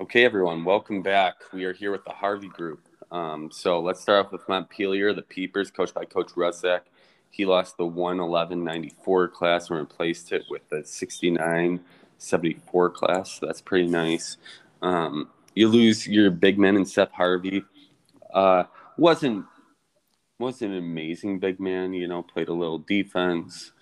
Okay, everyone, welcome back. We are here with the Harvey Group. Um, so let's start off with Montpelier, the Peepers, coached by Coach Ruszak. He lost the 111.94 class and replaced it with the 69.74 class. So that's pretty nice. Um, you lose your big men and Seth Harvey. Uh, wasn't wasn't an amazing big man. You know, played a little defense.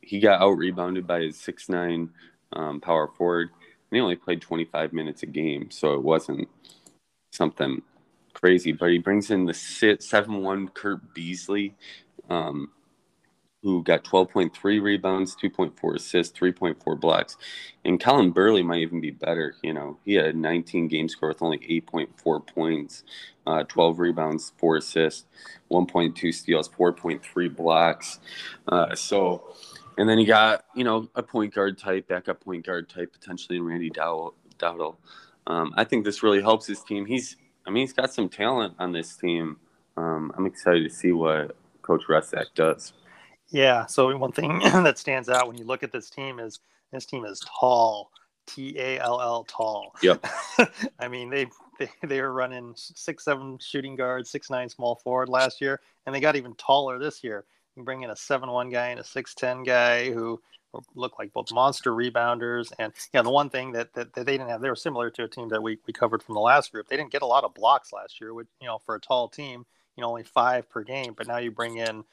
He got out rebounded by his six nine um, power forward he only played 25 minutes a game, so it wasn't something crazy. But he brings in the 7 1 Kurt Beasley, um, who got 12.3 rebounds, 2.4 assists, 3.4 blocks. And Colin Burley might even be better. You know, he had a 19 game score with only 8.4 points, uh, 12 rebounds, 4 assists, 1.2 steals, 4.3 blocks. Uh, so, and then you got, you know, a point guard type, backup point guard type, potentially in Randy Dowdle. Um, I think this really helps his team. He's, I mean, he's got some talent on this team. Um, I'm excited to see what Coach Ruszak does. Yeah. So one thing that stands out when you look at this team is this team is tall, T A L L, tall. Yep. I mean, they, they they were running six seven shooting guard, six nine small forward last year, and they got even taller this year. Bring in a seven one guy and a six ten guy who look like both monster rebounders. And yeah, the one thing that, that, that, they didn't have, they were similar to a team that we, we covered from the last group. They didn't get a lot of blocks last year, which, you know, for a tall team, you know, only five per game. But now you bring in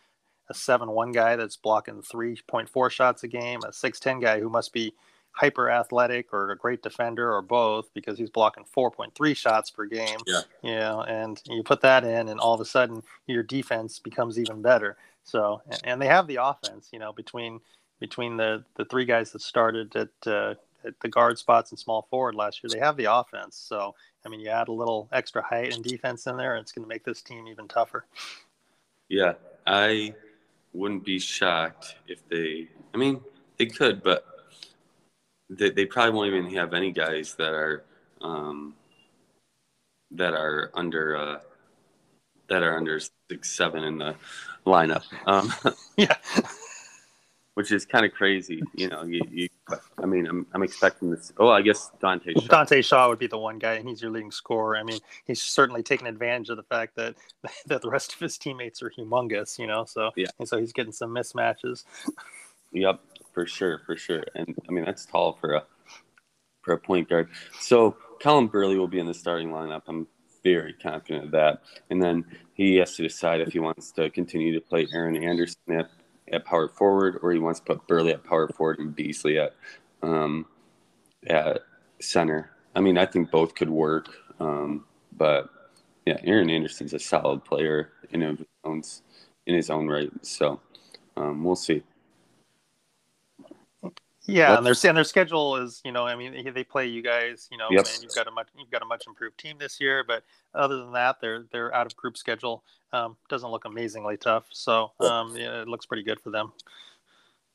a seven one guy that's blocking 3.4 shots a game, a six ten guy who must be hyper athletic or a great defender or both because he's blocking 4.3 shots per game. Yeah. You know, and you put that in, and all of a sudden your defense becomes even better. So, and they have the offense, you know, between between the the three guys that started at, uh, at the guard spots and small forward last year, they have the offense. So, I mean, you add a little extra height and defense in there, and it's going to make this team even tougher. Yeah, I wouldn't be shocked if they. I mean, they could, but they, they probably won't even have any guys that are um, that are under uh, that are under six seven in the lineup. Um, yeah, which is kind of crazy. You know, you, you, I mean, I'm, I'm expecting this. Oh, I guess Dante Shaw. Dante Shaw would be the one guy, and he's your leading scorer. I mean, he's certainly taken advantage of the fact that that the rest of his teammates are humongous. You know, so yeah, and so he's getting some mismatches. Yep, for sure, for sure. And I mean, that's tall for a for a point guard. So Colin Burley will be in the starting lineup. I'm very confident of that. And then he has to decide if he wants to continue to play Aaron Anderson at, at power forward or he wants to put Burley at power forward and Beasley at um, at center. I mean, I think both could work, um, but yeah, Aaron Anderson's a solid player in his own in his own right. So um, we'll see. Yeah, and their and their schedule is, you know, I mean, they play you guys, you know, yep. and you've got a much you've got a much improved team this year. But other than that, they're they're out of group schedule um, doesn't look amazingly tough. So um, yeah, it looks pretty good for them.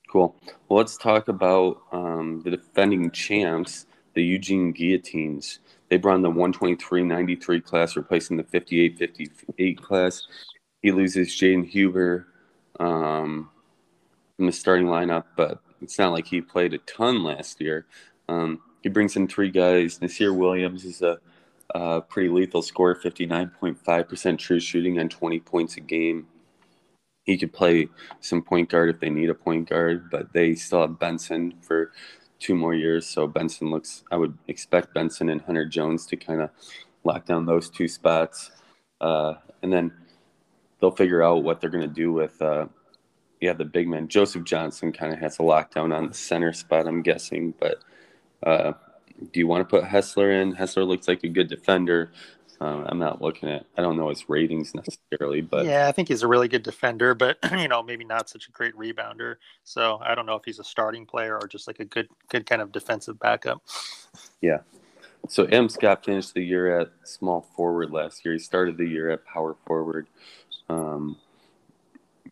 Cool. Well, let's talk about um, the defending champs, the Eugene Guillotines. They brought in the 123.93 class, replacing the 58.58 class. He loses Jaden Huber um, from the starting lineup, but it's not like he played a ton last year. Um, he brings in three guys. Nasir Williams is a, a pretty lethal scorer, 59.5% true shooting on 20 points a game. He could play some point guard if they need a point guard, but they still have Benson for two more years. So Benson looks, I would expect Benson and Hunter Jones to kind of lock down those two spots. Uh, and then they'll figure out what they're going to do with uh, yeah, the big man Joseph Johnson kind of has a lockdown on the center spot, I'm guessing. But uh, do you want to put Hessler in? Hessler looks like a good defender. Uh, I'm not looking at. I don't know his ratings necessarily, but yeah, I think he's a really good defender, but you know maybe not such a great rebounder. So I don't know if he's a starting player or just like a good, good kind of defensive backup. Yeah. So M. Scott finished the year at small forward last year. He started the year at power forward. Um,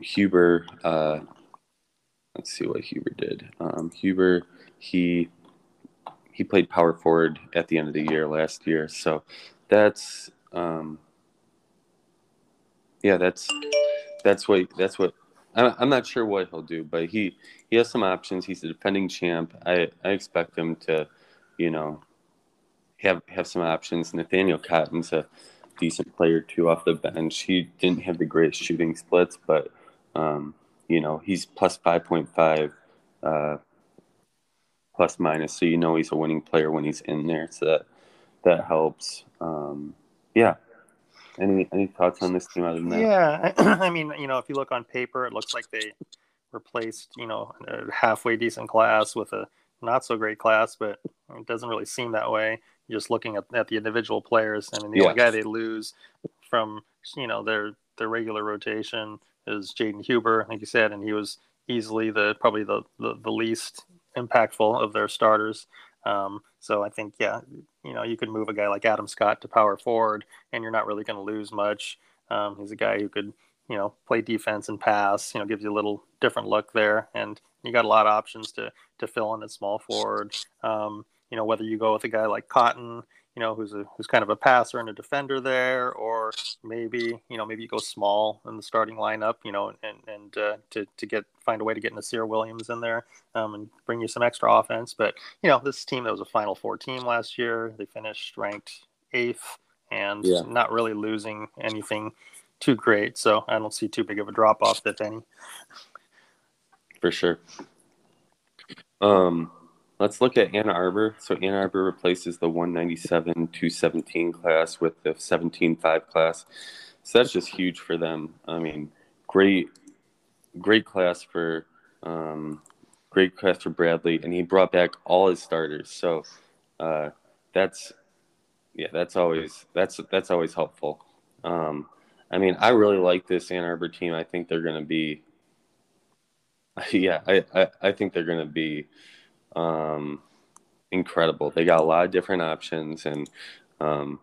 Huber, uh, let's see what Huber did. Um, Huber, he he played power forward at the end of the year last year, so that's um, yeah, that's that's what that's what I'm not sure what he'll do, but he he has some options. He's a defending champ. I I expect him to, you know, have have some options. Nathaniel Cotton's a decent player too off the bench. He didn't have the greatest shooting splits, but um, you know he's plus five point five. Uh, plus minus, so you know he's a winning player when he's in there. So that that helps. Um, yeah. Any any thoughts on this team other than that? Yeah, I mean, you know, if you look on paper, it looks like they replaced, you know, a halfway decent class with a not so great class, but it doesn't really seem that way. Just looking at, at the individual players, I mean, the only guy they lose from, you know, their their regular rotation is Jaden Huber, like you said, and he was easily the probably the, the, the least impactful of their starters. Um, so I think, yeah, you know, you could move a guy like Adam Scott to power forward, and you're not really going to lose much. Um, he's a guy who could, you know, play defense and pass. You know, gives you a little different look there, and you got a lot of options to to fill in at small forward. Um, you know, whether you go with a guy like Cotton, you know, who's a who's kind of a passer and a defender there, or maybe you know maybe you go small in the starting lineup, you know, and and uh, to to get find a way to get Nassir Williams in there um, and bring you some extra offense. But you know, this team that was a Final Four team last year, they finished ranked eighth and yeah. not really losing anything too great. So I don't see too big of a drop off, if any. For sure. Um, Let's look at Ann Arbor. So Ann Arbor replaces the 197 217 class with the 17.5 class. So that's just huge for them. I mean, great, great class for, um, great class for Bradley, and he brought back all his starters. So uh, that's, yeah, that's always that's that's always helpful. Um, I mean, I really like this Ann Arbor team. I think they're going to be, yeah, I, I, I think they're going to be um, incredible. They got a lot of different options, and um,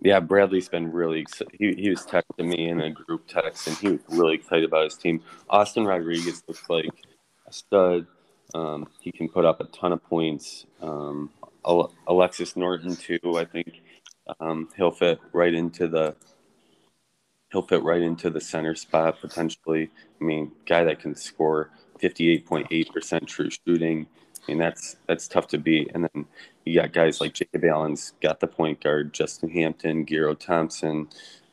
yeah, Bradley's been really. He he was texting me in a group text, and he was really excited about his team. Austin Rodriguez looks like a stud. Um, he can put up a ton of points. Um, Alexis Norton too. I think um, he'll fit right into the he'll fit right into the center spot potentially. I mean, guy that can score 58.8% true shooting. I mean, that's that's tough to beat. And then you got guys like Jacob Allen's got the point guard, Justin Hampton, Gero Thompson.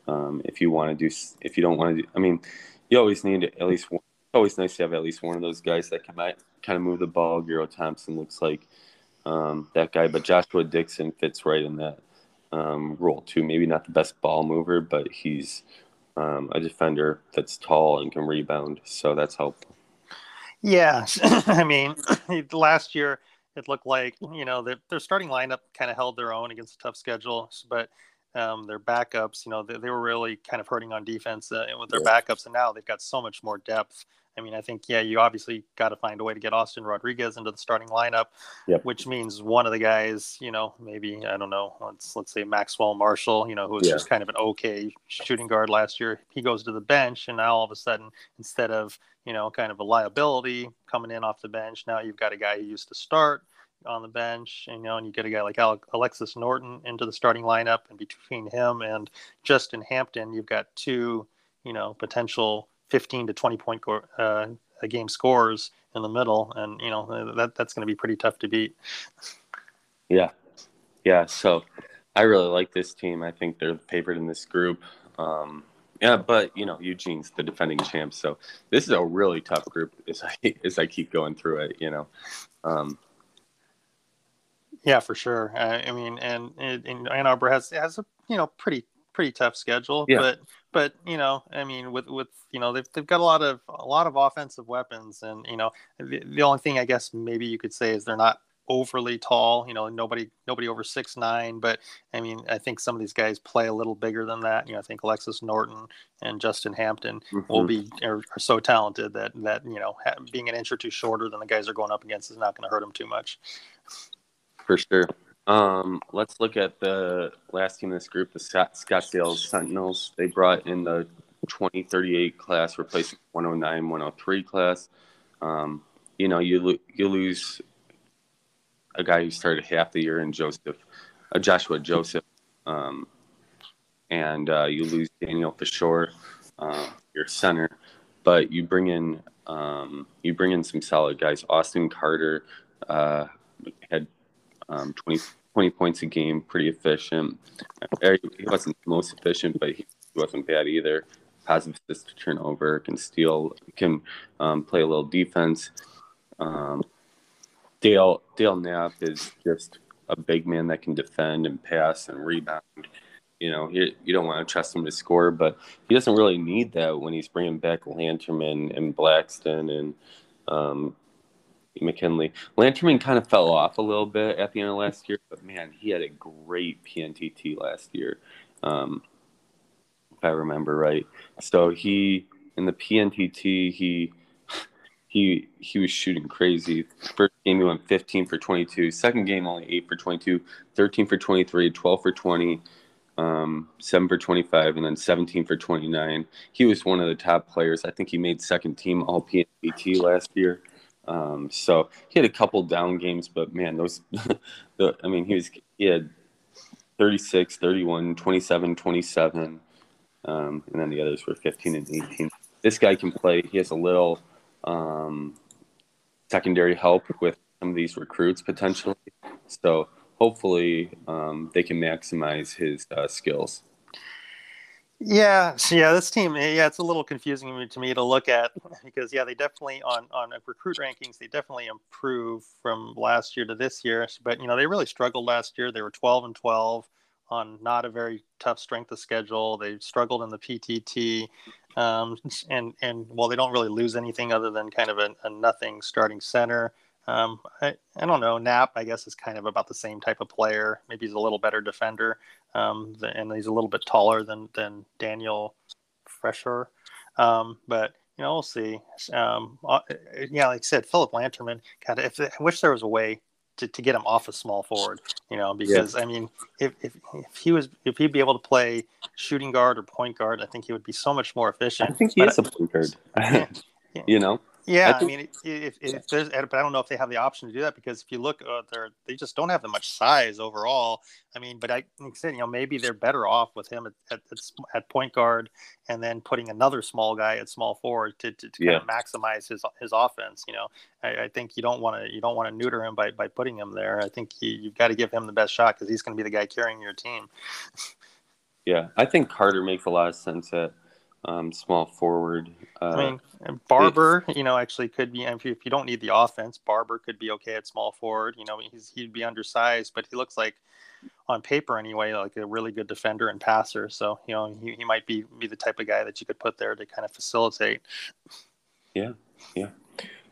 Um, if you want to do, if you don't want to do, I mean, you always need at least one. Always nice to have at least one of those guys that can kind of move the ball. Gero Thompson looks like um, that guy, but Joshua Dixon fits right in that um, role too. Maybe not the best ball mover, but he's um, a defender that's tall and can rebound, so that's helpful. Yeah, I mean, last year it looked like you know their, their starting lineup kind of held their own against a tough schedule, but um, their backups, you know, they, they, were really kind of hurting on defense uh, with their yeah. backups, and now they've got so much more depth. I mean, I think yeah, you obviously got to find a way to get Austin Rodriguez into the starting lineup, yep. which means one of the guys, you know, maybe I don't know, let's let's say Maxwell Marshall, you know, who was yeah. just kind of an okay shooting guard last year. He goes to the bench, and now all of a sudden, instead of you know, kind of a liability coming in off the bench, now you've got a guy who used to start on the bench, you know, and you get a guy like Alexis Norton into the starting lineup, and between him and Justin Hampton, you've got two, you know, potential 15 to 20 point go- uh, a game scores in the middle, and you know that that's going to be pretty tough to beat. Yeah, yeah. So I really like this team. I think they're favored in this group. Um, yeah, but you know Eugene's the defending champ, so this is a really tough group as I as I keep going through it. You know. Um, yeah, for sure. Uh, I mean, and, and Ann Arbor has has a you know pretty pretty tough schedule. Yeah. But but you know, I mean, with with you know, they've they've got a lot of a lot of offensive weapons, and you know, the, the only thing I guess maybe you could say is they're not overly tall. You know, nobody nobody over six nine. But I mean, I think some of these guys play a little bigger than that. You know, I think Alexis Norton and Justin Hampton mm-hmm. will be are, are, so talented that that you know ha- being an inch or two shorter than the guys are going up against is not going to hurt them too much. For sure. Um, let's look at the last team in this group, the Scottsdale Sentinels. They brought in the 2038 class, replacing 109, 103 class. Um, you know, you lo- you lose a guy who started half the year in Joseph, uh, Joshua Joseph, um, and uh, you lose Daniel Fishore, uh, your center, but you bring in um, you bring in some solid guys. Austin Carter uh, had um, 20, 20 points a game, pretty efficient. He wasn't the most efficient, but he wasn't bad either. Positive assist to turnover, can steal, can um, play a little defense. Um, Dale Dale Knapp is just a big man that can defend and pass and rebound. You know, he, you don't want to trust him to score, but he doesn't really need that when he's bringing back Lanterman and Blackston and um, McKinley. Lanterman kind of fell off a little bit at the end of last year, but man, he had a great PNTT last year, um, if I remember right. So he in the PNTT he he he was shooting crazy. First game he went 15 for 22. Second game only 8 for 22. 13 for 23. 12 for 20. Um, 7 for 25 and then 17 for 29. He was one of the top players. I think he made second team all PNTT last year. Um, so he had a couple down games, but man, those, the, I mean, he was, he had 36, 31, 27, 27. Um, and then the others were 15 and 18. This guy can play. He has a little, um, secondary help with some of these recruits potentially. So hopefully um, they can maximize his uh, skills. Yeah, yeah, this team, yeah, it's a little confusing to me to look at because yeah, they definitely on on recruit rankings they definitely improve from last year to this year, but you know they really struggled last year. They were 12 and 12 on not a very tough strength of schedule. They struggled in the PTT, um, and and well, they don't really lose anything other than kind of a, a nothing starting center. Um, I, I don't know. Knapp, I guess, is kind of about the same type of player. Maybe he's a little better defender, um, and he's a little bit taller than than Daniel Fresher. Um, but you know, we'll see. Um, uh, yeah, like I said, Philip Lanterman. God, if I wish there was a way to, to get him off a small forward, you know, because yeah. I mean, if, if, if he was if he'd be able to play shooting guard or point guard, I think he would be so much more efficient. I think he but is a point guard. you know, yeah, I, think, I mean, if, if, there's, but I don't know if they have the option to do that because if you look, uh, they're they just don't have that much size overall. I mean, but I said, you know, maybe they're better off with him at, at, at point guard and then putting another small guy at small forward to, to, to yeah. kind of maximize his his offense. You know, I, I think you don't want to you don't want to neuter him by by putting him there. I think you, you've got to give him the best shot because he's going to be the guy carrying your team. Yeah, I think Carter makes a lot of sense at um, small forward. Uh, I mean, Barber, you know, actually could be. If you, if you don't need the offense, Barber could be okay at small forward. You know, he's he'd be undersized, but he looks like, on paper anyway, like a really good defender and passer. So you know, he, he might be be the type of guy that you could put there to kind of facilitate. Yeah, yeah,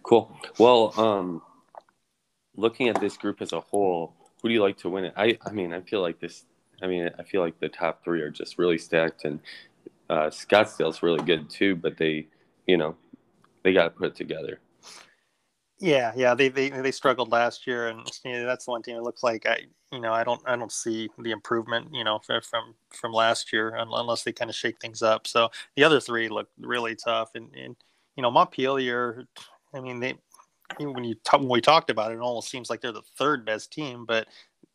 cool. Well, um, looking at this group as a whole, who do you like to win it? I I mean, I feel like this. I mean, I feel like the top three are just really stacked, and uh, Scottsdale's really good too, but they, you know, they got to put it together. Yeah, yeah, they, they they struggled last year, and you know, that's the one team. It looks like I, you know, I don't I don't see the improvement, you know, from from last year unless they kind of shake things up. So the other three look really tough, and, and you know, Montpelier. I mean, they when you when we talked about it, it almost seems like they're the third best team, but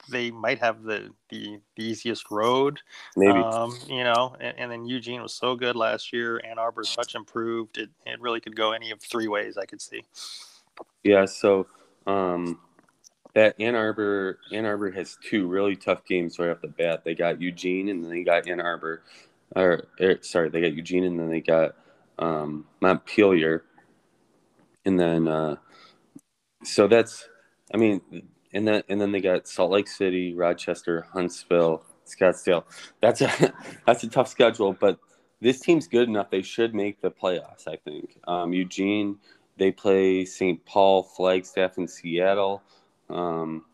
they might have the the, the easiest road. Maybe um, you know, and, and, then Eugene was so good last year. Ann Arbor's much improved. It it really could go any of three ways. I could see. Yeah. So um, that Ann Arbor Ann Arbor has two really tough games right off the bat. They got Eugene and then they got Ann Arbor. Or, or sorry, they got Eugene and then they got um, Montpelier. And then uh, so that's I mean and then and then they got Salt Lake City, Rochester, Huntsville, Scottsdale. That's a that's a tough schedule, but this team's good enough. They should make the playoffs. I think. Um, Eugene, they play St. Paul, Flagstaff, and Seattle. Um,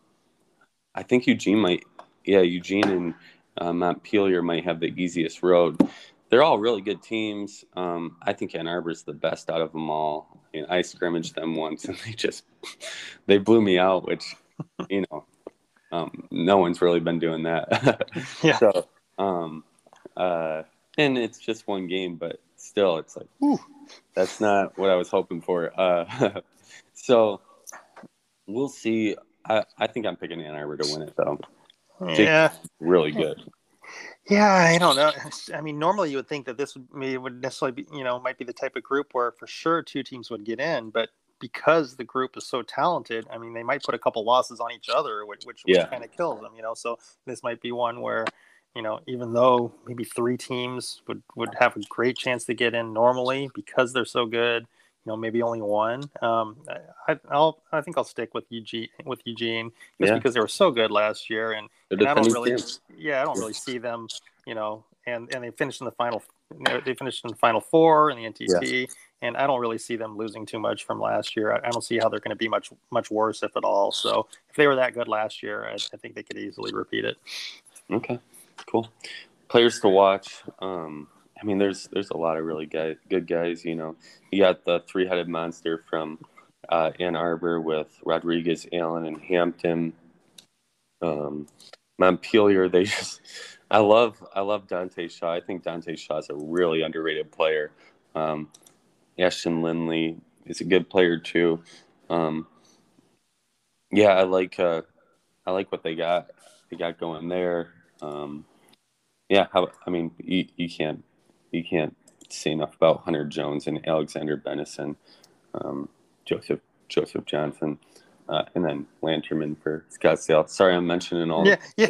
I think Eugene might. Yeah, Eugene and uh, Montpelier might have the easiest road. They're all really good teams. Um, I think Ann Arbor's the best out of them all. I, mean, I scrimmaged them once, and they just they blew me out, which you know, um, no one's really been doing that. yeah. So, um, uh, and it's just one game, but still, it's like, whew, that's not what I was hoping for. Uh, so we'll see. I, I think I'm picking Ann Arbor to win it, though. Yeah. really good. Yeah, I don't know. I mean, normally you would think that this would, would necessarily be, you know, might be the type of group where for sure two teams would get in, but because the group is so talented, I mean, they might put a couple losses on each other, which which, Yeah. which kind of kills them, you know. So this might be one where, you know, even though maybe three teams would would have a great chance to get in normally because they're so good, you know, maybe only one. Um, I, I'll I think I'll stick with Eugene with Eugene just Yeah. because they were so good last year, and and I don't really, champs. yeah, I don't really see them, you know, and and they finished in the final, they finished in the final four in the NTT, and I don't really see them losing too much from last year. I, I don't see how they're going to be much much worse if at all. So if they were that good last year, I, I think they could easily repeat it. Okay, cool. Players to watch. Um, I mean, there's there's a lot of really guy, good guys. You know, you got the three headed monster from uh, Ann Arbor with Rodriguez, Allen, and Hampton. Um, Montpelier, they just. I love I love Dante Shaw. I think Dante Shaw is a really underrated player. Um, Ashton Lindley is a good player too. Um, yeah, I like uh, I like what they got. They got going there. Um, yeah, how, I mean, you, you can't you can't say enough about Hunter Jones and Alexander Benison, um, Joseph Joseph Johnson, uh, and then Lanterman for Scottsdale. Sorry, I'm mentioning all. Yeah, yeah.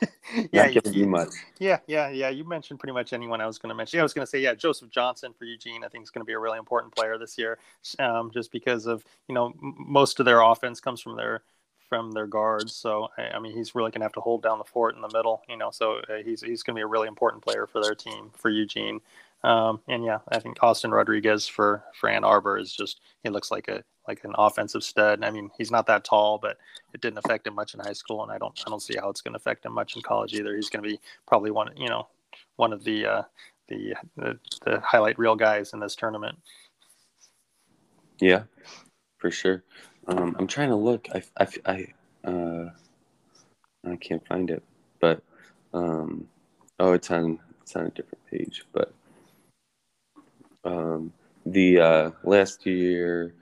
yeah, not giving you much. Yeah, yeah, yeah. You mentioned pretty much anyone I was going to mention. Yeah, I was going to say, yeah, Joseph Johnson for Eugene. I think is going to be a really important player this year, um, just because of you know m- most of their offense comes from their from their guards. So I, I mean, he's really going to have to hold down the fort in the middle. You know, so uh, he's he's going to be a really important player for their team for Eugene. Um, and yeah, I think Austin Rodriguez for for Ann Arbor is just he looks like a like an offensive stud. I mean, he's not that tall, but it didn't affect him much in high school, and I don't I don't see how it's going to affect him much in college either. He's going to be probably one you know one of the uh, the, the the highlight reel guys in this tournament. Yeah, for sure. Um, I'm trying to look. I, I, I, uh, I can't find it, but um, oh, it's on it's on a different page. But um, the uh, last year,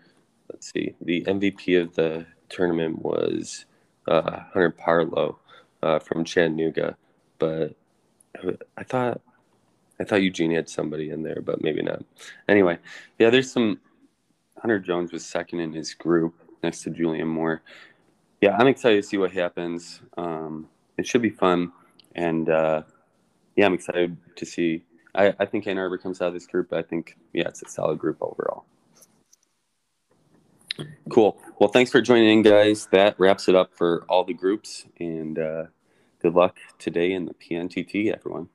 let's see, the MVP of the tournament was uh, Hunter Parlow uh, from Chattanooga, but I thought I thought Eugene had somebody in there, but maybe not. Anyway, yeah, there's some. Hunter Jones was second in his group next to Julian Moore. Yeah, I'm excited to see what happens. Um, it should be fun, and uh, yeah, I'm excited to see. I, I think Ann Arbor comes out of this group. I think yeah, it's a solid group overall. Cool. Well, thanks for joining in, guys. That wraps it up for all the groups, and uh, good luck today in the PNTT, everyone.